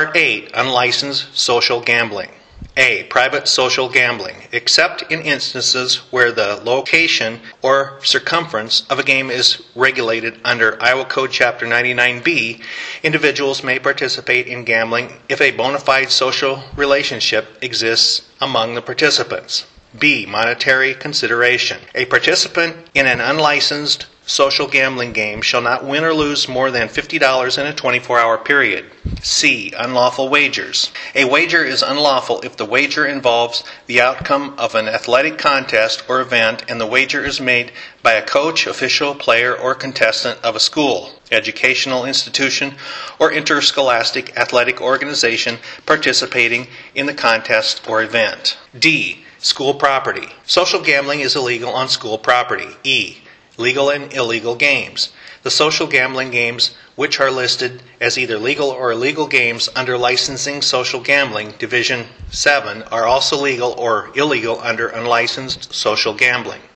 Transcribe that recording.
Part 8 Unlicensed Social Gambling. A. Private social gambling, except in instances where the location or circumference of a game is regulated under Iowa Code Chapter 99B, individuals may participate in gambling if a bona fide social relationship exists among the participants. B. Monetary consideration. A participant in an unlicensed social gambling game shall not win or lose more than $50 in a 24 hour period. C. Unlawful wagers. A wager is unlawful if the wager involves the outcome of an athletic contest or event and the wager is made by a coach, official, player, or contestant of a school, educational institution, or interscholastic athletic organization participating in the contest or event. D. School property. Social gambling is illegal on school property. E. Legal and illegal games. The social gambling games which are listed as either legal or illegal games under Licensing Social Gambling Division 7 are also legal or illegal under unlicensed social gambling.